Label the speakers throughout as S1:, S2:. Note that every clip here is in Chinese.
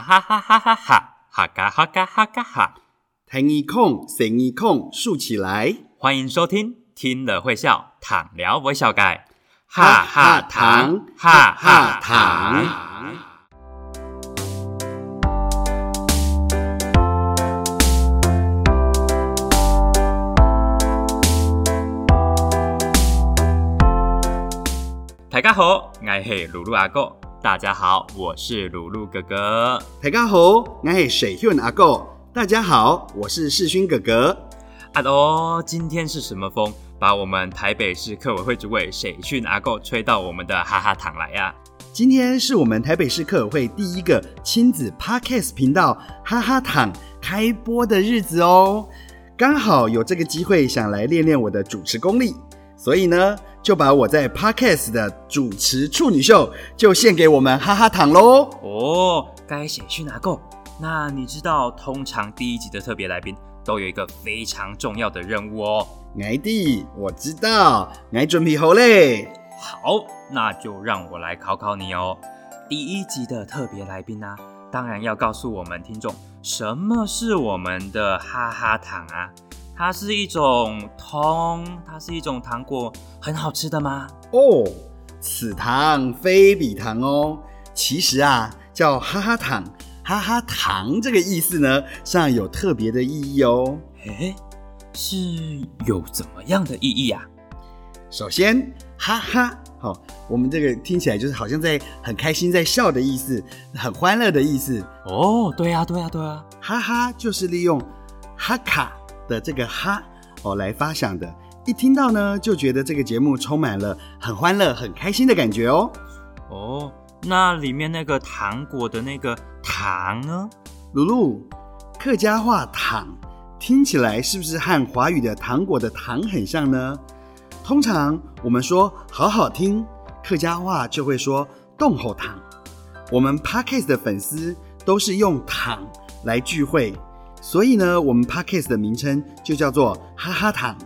S1: 哈哈哈哈哈哈，哈嘎哈嘎哈嘎哈。
S2: 听一空，声一空，竖起来。
S1: 欢迎收听，听了会笑，躺聊微笑盖，哈哈糖，哈哈糖。大家好，我是鲁鲁阿哥。大家好，我是鲁鲁哥哥。
S2: 大家好，我是水训阿哥。大家好，我是世勋哥哥。
S1: 阿哦，今天是什么风，把我们台北市客委会主委水训阿哥吹到我们的哈哈堂来呀？
S2: 今天是我们台北市客委会第一个亲子 podcast 频道哈哈堂开播的日子哦，刚好有这个机会，想来练练我的主持功力，所以呢。就把我在 Podcast 的主持处女秀就献给我们哈哈糖喽！
S1: 哦，该写去哪够？那你知道，通常第一集的特别来宾都有一个非常重要的任务哦。
S2: 爱弟，我知道，爱准备好嘞。
S1: 好，那就让我来考考你哦。第一集的特别来宾呢，当然要告诉我们听众，什么是我们的哈哈糖啊？它是一种糖，它是一种糖果，很好吃的吗？
S2: 哦，此糖非彼糖哦。其实啊，叫哈哈糖，哈哈糖这个意思呢，上有特别的意义哦。
S1: 诶，是有怎么样的意义啊？
S2: 首先，哈哈，好，我们这个听起来就是好像在很开心，在笑的意思，很欢乐的意思。
S1: 哦，对啊，对啊，对啊，
S2: 哈哈就是利用哈卡。的这个哈哦来发响的，一听到呢就觉得这个节目充满了很欢乐、很开心的感觉哦。
S1: 哦，那里面那个糖果的那个糖呢？
S2: 露露，客家话“糖”听起来是不是和华语的糖果的“糖”很像呢？通常我们说好好听，客家话就会说“冻后糖”。我们 Parkes 的粉丝都是用“糖”来聚会。所以呢，我们 podcast 的名称就叫做哈哈糖，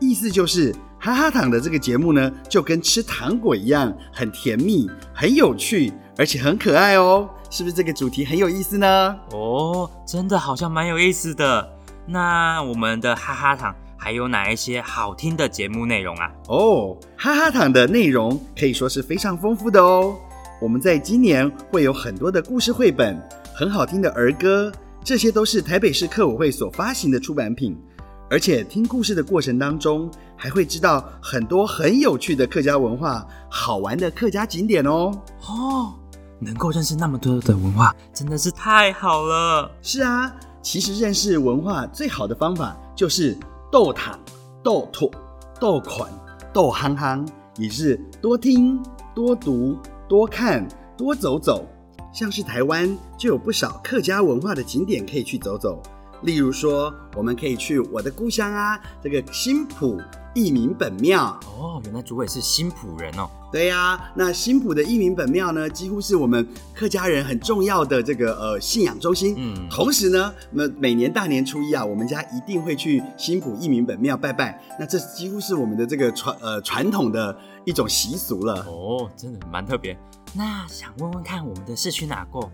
S2: 意思就是哈哈糖的这个节目呢，就跟吃糖果一样，很甜蜜，很有趣，而且很可爱哦。是不是这个主题很有意思呢？
S1: 哦，真的好像蛮有意思的。那我们的哈哈糖还有哪一些好听的节目内容啊？
S2: 哦，哈哈糖的内容可以说是非常丰富的哦。我们在今年会有很多的故事绘本，很好听的儿歌。这些都是台北市客委会所发行的出版品，而且听故事的过程当中，还会知道很多很有趣的客家文化、好玩的客家景点哦。
S1: 哦，能够认识那么多的文化，真的是太好了。
S2: 是啊，其实认识文化最好的方法就是斗躺、斗土、斗款、斗憨憨，也是多听、多读、多看、多走走。像是台湾就有不少客家文化的景点可以去走走，例如说，我们可以去我的故乡啊，这个新浦义民本庙。
S1: 哦，原来主委是新浦人哦。
S2: 对呀，那新浦的义民本庙呢，几乎是我们客家人很重要的这个呃信仰中心。嗯，同时呢，那每年大年初一啊，我们家一定会去新浦义民本庙拜拜。那这几乎是我们的这个传呃传统的一种习俗了。
S1: 哦，真的蛮特别。那想问问看，我们的市区哪够？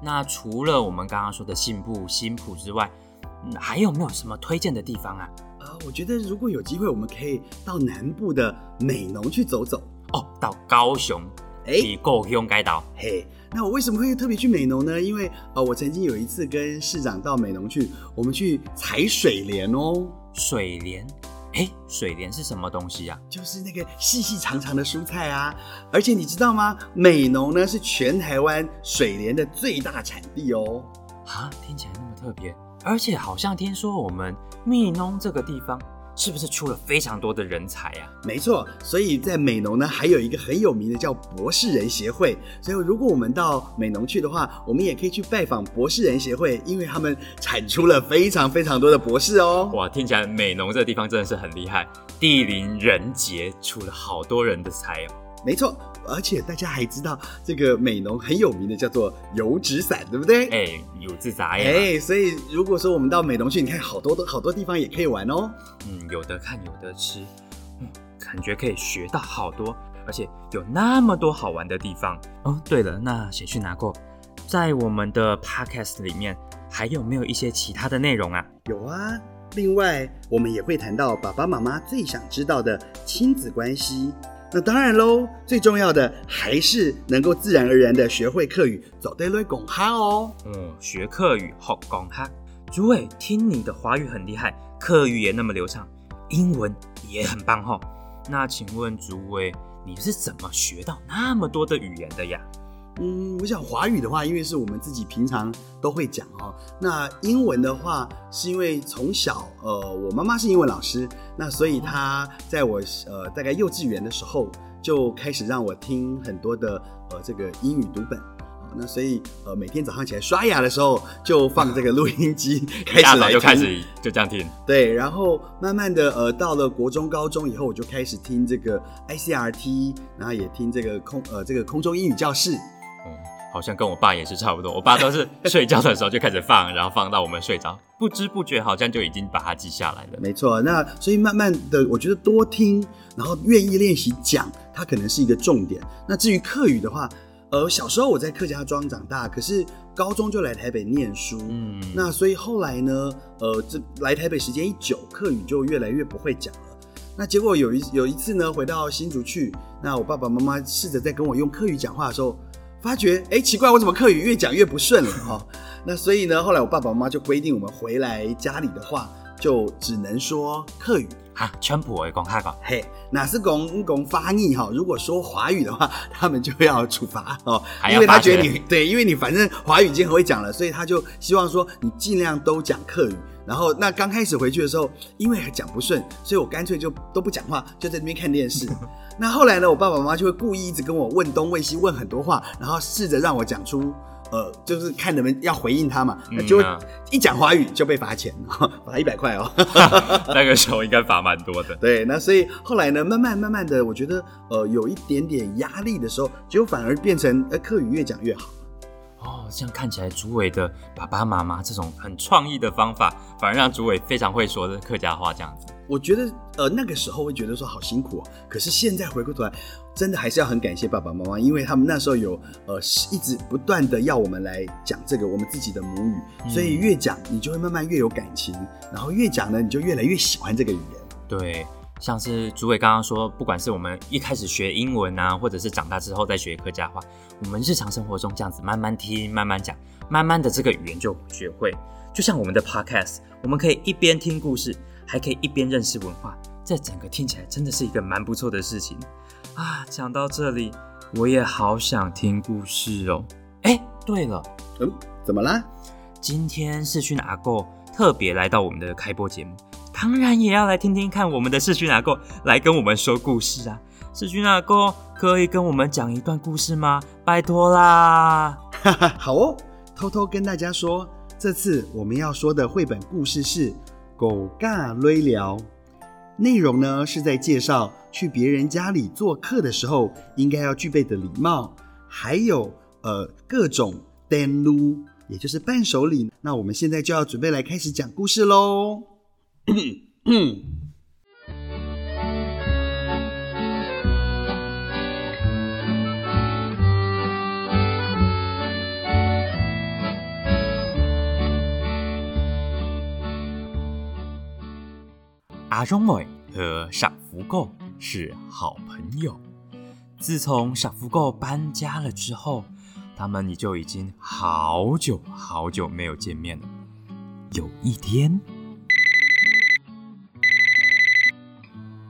S1: 那除了我们刚刚说的信步、新浦之外，还有没有什么推荐的地方啊？
S2: 呃，我觉得如果有机会，我们可以到南部的美浓去走走。
S1: 哦，到高雄，哎，高雄该岛。
S2: 嘿，那我为什么会特别去美浓呢？因为呃，我曾经有一次跟市长到美浓去，我们去采水莲哦，
S1: 水莲。哎，水莲是什么东西呀？
S2: 就是那个细细长长的蔬菜啊！而且你知道吗？美浓呢是全台湾水莲的最大产地哦。
S1: 啊，听起来那么特别，而且好像听说我们密农这个地方。是不是出了非常多的人才啊？
S2: 没错，所以在美农呢，还有一个很有名的叫博士人协会。所以如果我们到美农去的话，我们也可以去拜访博士人协会，因为他们产出了非常非常多的博士哦。
S1: 哇，听起来美农这个地方真的是很厉害，地灵人杰，出了好多人的才哦。
S2: 没错，而且大家还知道这个美浓很有名的叫做油纸伞，对不对？
S1: 哎，油纸伞
S2: 哎，所以如果说我们到美浓去，你看好多的好多地方也可以玩哦。
S1: 嗯，有的看，有的吃，嗯，感觉可以学到好多，而且有那么多好玩的地方。哦，对了，那谁去拿过？在我们的 podcast 里面还有没有一些其他的内容啊？
S2: 有啊，另外我们也会谈到爸爸妈妈最想知道的亲子关系。那当然喽，最重要的还是能够自然而然的学会客语，走对来拱哈哦。
S1: 嗯，学客语好讲哈。主委，听你的华语很厉害，客语也那么流畅，英文也很棒哈。那请问主委，你是怎么学到那么多的语言的呀？
S2: 嗯，我想华语的话，因为是我们自己平常都会讲哈。那英文的话，是因为从小，呃，我妈妈是英文老师，那所以她在我呃大概幼稚园的时候就开始让我听很多的呃这个英语读本。那所以呃每天早上起来刷牙的时候就放这个录音机，开始来
S1: 就开始就这样听。
S2: 对，然后慢慢的呃到了国中、高中以后，我就开始听这个 ICRT，然后也听这个空呃这个空中英语教室。
S1: 好像跟我爸也是差不多，我爸都是 睡觉的时候就开始放，然后放到我们睡着，不知不觉好像就已经把它记下来了。
S2: 没错，那所以慢慢的，我觉得多听，然后愿意练习讲，它可能是一个重点。那至于课语的话，呃，小时候我在客家庄长大，可是高中就来台北念书，嗯，那所以后来呢，呃，这来台北时间一久，课语就越来越不会讲了。那结果有一有一次呢，回到新竹去，那我爸爸妈妈试着在跟我用客语讲话的时候。发觉哎，奇怪，我怎么课语越讲越不顺了哈？那所以呢，后来我爸爸妈妈就规定，我们回来家里的话，就只能说客语
S1: 哈，全部会讲哈个。
S2: 嘿，那是讲讲发音哈？如果说华语的话，他们就要处罚哦，因为他觉得你对，因为你反正华语已经很会讲了，所以他就希望说你尽量都讲客语。然后那刚开始回去的时候，因为讲不顺，所以我干脆就都不讲话，就在那边看电视。那后来呢，我爸爸妈妈就会故意一直跟我问东问西，问很多话，然后试着让我讲出，呃，就是看能不能要回应他嘛。那就一讲华语就被罚钱，罚一百块哦。
S1: 那个时候应该罚蛮多的。
S2: 对，那所以后来呢，慢慢慢慢的，我觉得呃有一点点压力的时候，结果反而变成呃课语越讲越好。
S1: 哦，这样看起来，主委的爸爸妈妈这种很创意的方法，反而让主委非常会说的客家话这样子。
S2: 我觉得，呃，那个时候会觉得说好辛苦哦。可是现在回过头来，真的还是要很感谢爸爸妈妈，因为他们那时候有呃一直不断的要我们来讲这个我们自己的母语，所以越讲你就会慢慢越有感情，然后越讲呢你就越来越喜欢这个语言。
S1: 对。像是主委刚刚说，不管是我们一开始学英文啊，或者是长大之后再学客家话，我们日常生活中这样子慢慢听、慢慢讲，慢慢的这个语言就学会。就像我们的 podcast，我们可以一边听故事，还可以一边认识文化，这整个听起来真的是一个蛮不错的事情啊！讲到这里，我也好想听故事哦。哎，对了，
S2: 嗯，怎么啦？
S1: 今天是去哪购特别来到我们的开播节目？当然也要来听听看我们的世勋阿哥来跟我们说故事啊！世勋阿哥可以跟我们讲一段故事吗？拜托啦！
S2: 哈哈，好哦，偷偷跟大家说，这次我们要说的绘本故事是《狗尬累聊》，内容呢是在介绍去别人家里做客的时候应该要具备的礼貌，还有呃各种登录，也就是伴手礼。那我们现在就要准备来开始讲故事喽。
S1: 阿忠妹和傻福狗是好朋友。自从傻福狗搬家了之后，他们也就已经好久好久没有见面了。有一天。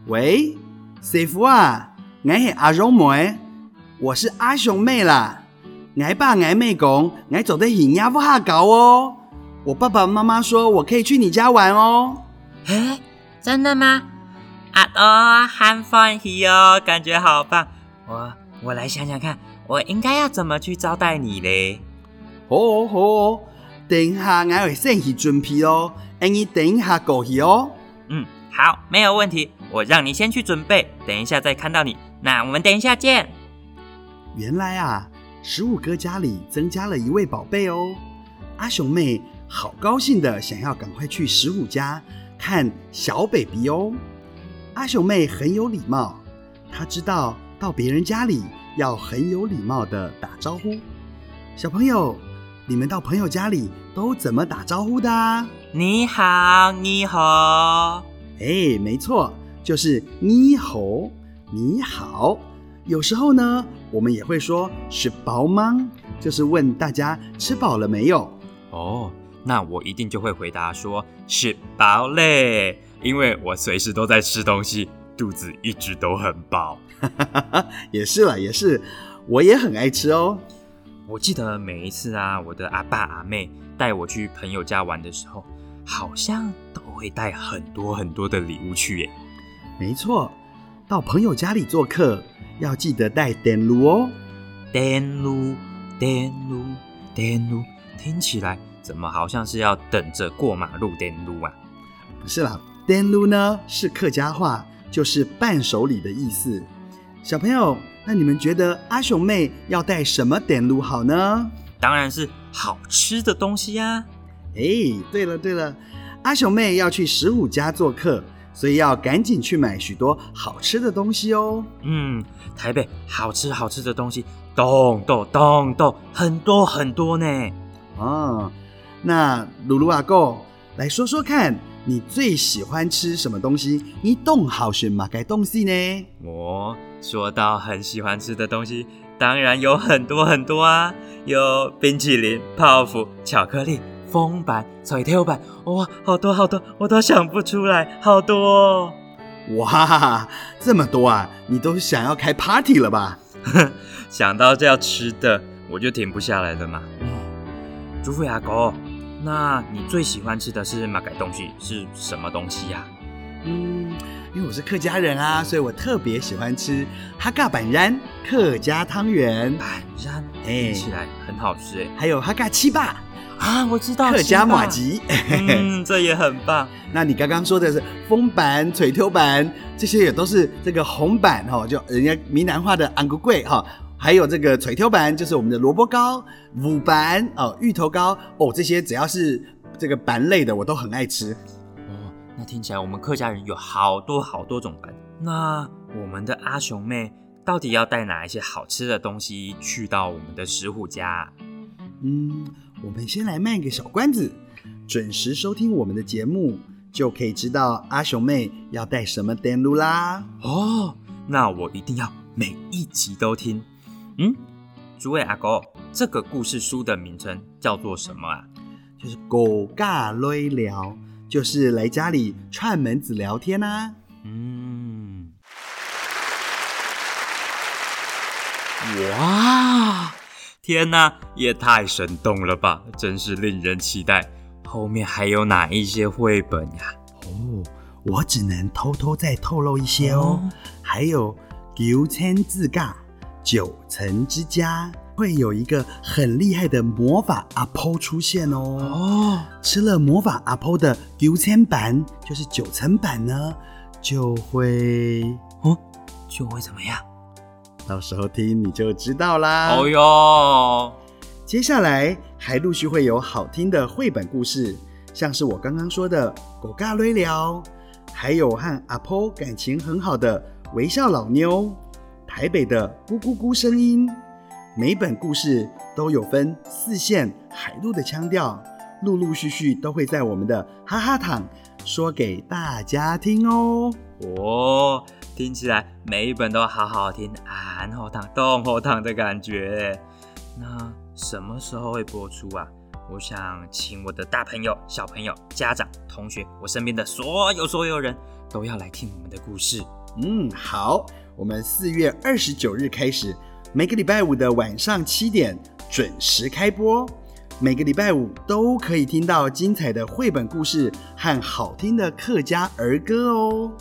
S2: 喂，师傅啊，我是阿荣妹，我是阿雄妹啦。我爸我妹讲，我走的很压不下高哦。我爸爸妈妈说我可以去你家玩哦。
S1: 哎，真的吗？啊哦，很欢喜哦，感觉好棒。我我来想想看，我应该要怎么去招待你嘞？
S2: 好哦好哦，等下我会先去准备哦，你等一下过去哦。
S1: 嗯。好，没有问题。我让你先去准备，等一下再看到你。那我们等一下见。
S2: 原来啊，十五哥家里增加了一位宝贝哦。阿雄妹好高兴的，想要赶快去十五家看小 baby 哦。阿雄妹很有礼貌，她知道到别人家里要很有礼貌的打招呼。小朋友，你们到朋友家里都怎么打招呼的啊？
S1: 你好，你好。
S2: 哎，没错，就是你好，你好。有时候呢，我们也会说是饱吗？就是问大家吃饱了没有。
S1: 哦，那我一定就会回答说是饱嘞，因为我随时都在吃东西，肚子一直都很饱。
S2: 也是啦，也是，我也很爱吃哦。
S1: 我记得每一次啊，我的阿爸阿妹带我去朋友家玩的时候，好像都会带很多很多的礼物去耶。
S2: 没错，到朋友家里做客，要记得带电炉哦。
S1: 电炉，电炉，电炉，听起来怎么好像是要等着过马路电炉啊？
S2: 不是啦，电炉呢是客家话，就是伴手礼的意思。小朋友，那你们觉得阿雄妹要带什么点路好呢？
S1: 当然是好吃的东西呀！
S2: 哎，对了对了，阿雄妹要去十五家做客，所以要赶紧去买许多好吃的东西哦。
S1: 嗯，台北好吃好吃的东西，咚咚咚咚，很多很多呢。
S2: 哦，那鲁鲁阿哥来说说看。你最喜欢吃什么东西？你懂好选嘛？该东西呢？
S1: 我说到很喜欢吃的东西，当然有很多很多啊，有冰淇淋、泡芙、巧克力、风板、彩条板，哇，好多好多，我都想不出来，好多！
S2: 哇，这么多啊！你都想要开 party 了吧？
S1: 想到这要吃的，我就停不下来了嘛。朱福牙哥。那你最喜欢吃的是马改东西是什么东西呀？
S2: 嗯，因为我是客家人啊，所以我特别喜欢吃哈嘎板然客家汤圆。
S1: 板然，听起来很好吃哎。
S2: 还有哈嘎七霸
S1: 啊，我知道
S2: 客家马吉，
S1: 嗯，这也很棒。
S2: 那你刚刚说的是风板、垂头板，这些也都是这个红板哈，就人家闽南话的安骨贵哈。还有这个垂条板，就是我们的萝卜糕、五板哦、芋头糕哦，这些只要是这个板类的，我都很爱吃。
S1: 哦，那听起来我们客家人有好多好多种板。那我们的阿雄妹到底要带哪一些好吃的东西去到我们的石虎家？
S2: 嗯，我们先来卖个小关子，准时收听我们的节目，就可以知道阿雄妹要带什么电路啦。
S1: 哦，那我一定要每一集都听。嗯，诸位阿哥，这个故事书的名称叫做什么啊？
S2: 就是“狗尬累聊”，就是来家里串门子聊天呐。嗯，
S1: 哇，天哪，也太生动了吧！真是令人期待。后面还有哪一些绘本呀？
S2: 哦，我只能偷偷再透露一些哦。还有九千字尬。九层之家会有一个很厉害的魔法阿婆出现哦。哦，吃了魔法阿婆的九层板，就是九层板呢，就会
S1: 哦，就会怎么样？
S2: 到时候听你就知道啦。
S1: 哦哟，
S2: 接下来还陆续会有好听的绘本故事，像是我刚刚说的《狗嘎瑞聊》，还有和阿婆感情很好的微笑老妞。台北的咕咕咕声音，每本故事都有分四线海陆的腔调，陆陆续续都会在我们的哈哈躺说给大家听哦。
S1: 哦，听起来每一本都好好听，安后躺、动后躺的感觉。那什么时候会播出啊？我想请我的大朋友、小朋友、家长、同学，我身边的所有所有人都要来听我们的故事。
S2: 嗯，好。我们四月二十九日开始，每个礼拜五的晚上七点准时开播。每个礼拜五都可以听到精彩的绘本故事和好听的客家儿歌哦。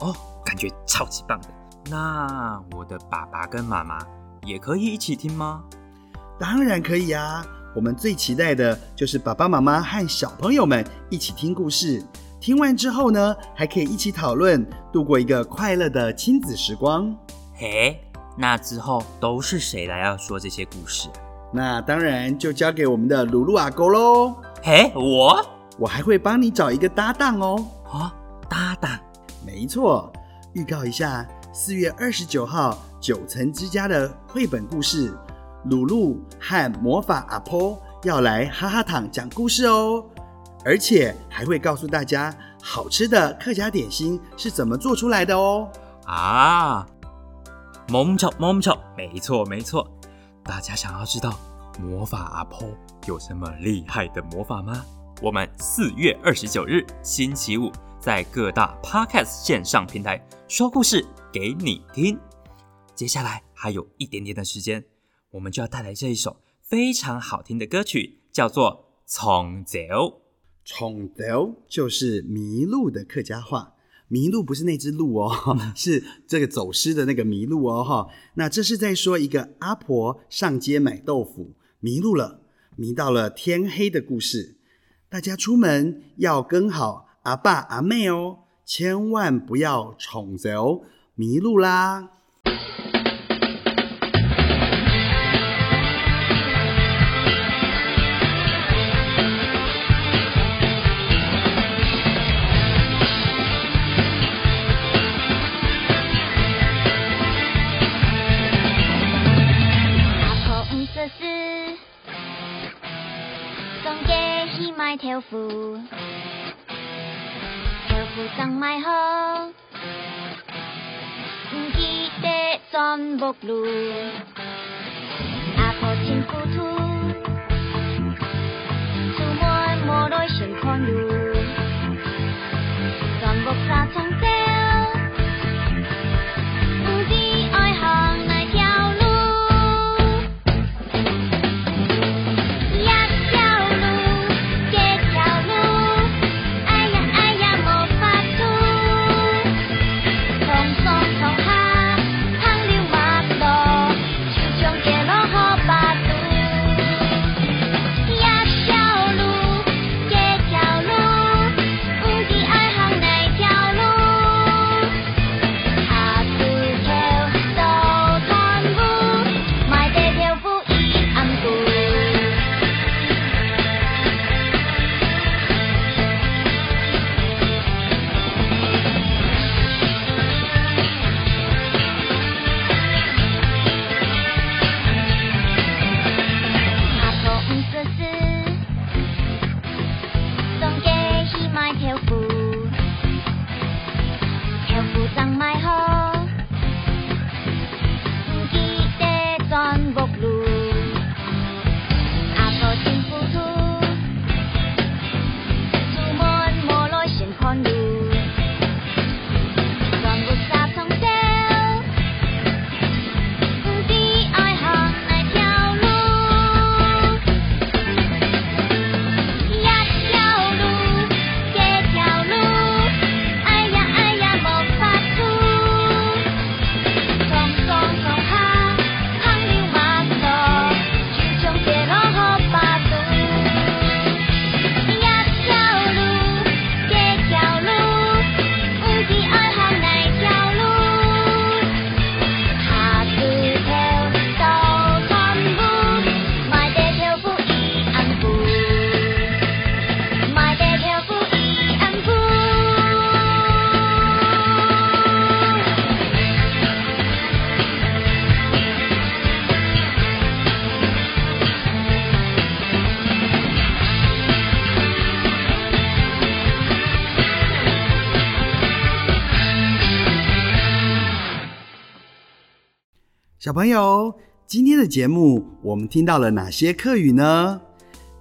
S1: 哦，感觉超级棒的。那我的爸爸跟妈妈也可以一起听吗？
S2: 当然可以啊！我们最期待的就是爸爸妈妈和小朋友们一起听故事。听完之后呢，还可以一起讨论，度过一个快乐的亲子时光。
S1: 嘿，那之后都是谁来要说这些故事？
S2: 那当然就交给我们的鲁鲁阿狗喽。
S1: 嘿，我
S2: 我还会帮你找一个搭档哦。
S1: 啊，搭档？
S2: 没错，预告一下，四月二十九号九层之家的绘本故事《鲁鲁和魔法阿婆要来哈哈糖讲故事哦，而且还会告诉大家好吃的客家点心是怎么做出来的哦。
S1: 啊，蒙巧蒙巧，没错没错。大家想要知道魔法阿婆有什么厉害的魔法吗？我们四月二十九日星期五在各大 Podcast 线上平台说故事给你听。接下来还有一点点的时间，我们就要带来这一首非常好听的歌曲，叫做《从走》。
S2: 宠走就是迷路的客家话，迷路不是那只鹿哦，是这个走失的那个迷路哦哈。那这是在说一个阿婆上街买豆腐迷路了，迷到了天黑的故事。大家出门要跟好阿爸阿妹哦，千万不要宠走迷路啦。
S3: 豆腐，豆腐刚买好，唔记得转木路。
S2: 小朋友，今天的节目我们听到了哪些课语呢？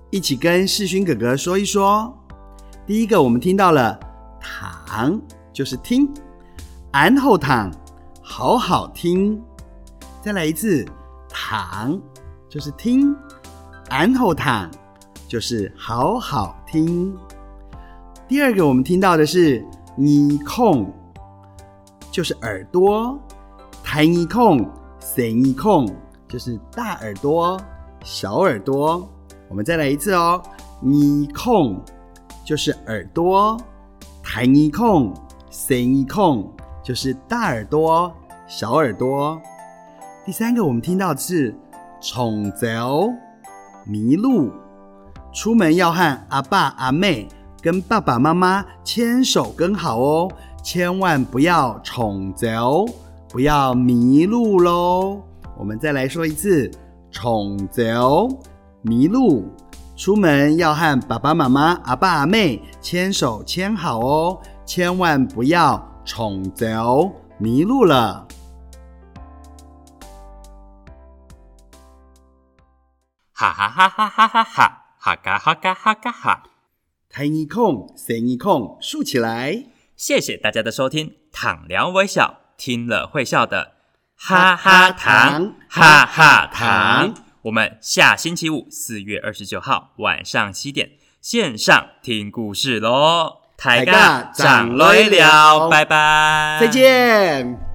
S2: 一起跟世勋哥哥说一说。第一个，我们听到了“躺”，就是听，安后躺，好好听。再来一次，“躺”就是听，安后躺就是好好听。第二个，我们听到的是“你控”，就是耳朵，抬你控。神一控就是大耳朵、小耳朵。我们再来一次哦，你控就是耳朵，台你控、神一控就是大耳朵、小耳朵。第三个，我们听到的是宠走、迷路，出门要和阿爸阿妹跟爸爸妈妈牵手跟好哦，千万不要宠走。不要迷路喽！我们再来说一次，冲走，迷路。出门要和爸爸妈妈、阿爸阿妹牵手牵好哦，千万不要冲走，迷路了。
S1: 哈哈哈哈哈哈哈，哈嘎哈嘎哈嘎哈。
S2: 抬一控，伸一控，竖起来。
S1: 谢谢大家的收听，躺聊微笑，听了会笑的，哈哈糖，哈哈糖。我们下星期五四月二十九号晚上七点线上听故事喽，抬
S2: 大家
S1: 杠长累了，拜拜，
S2: 再见。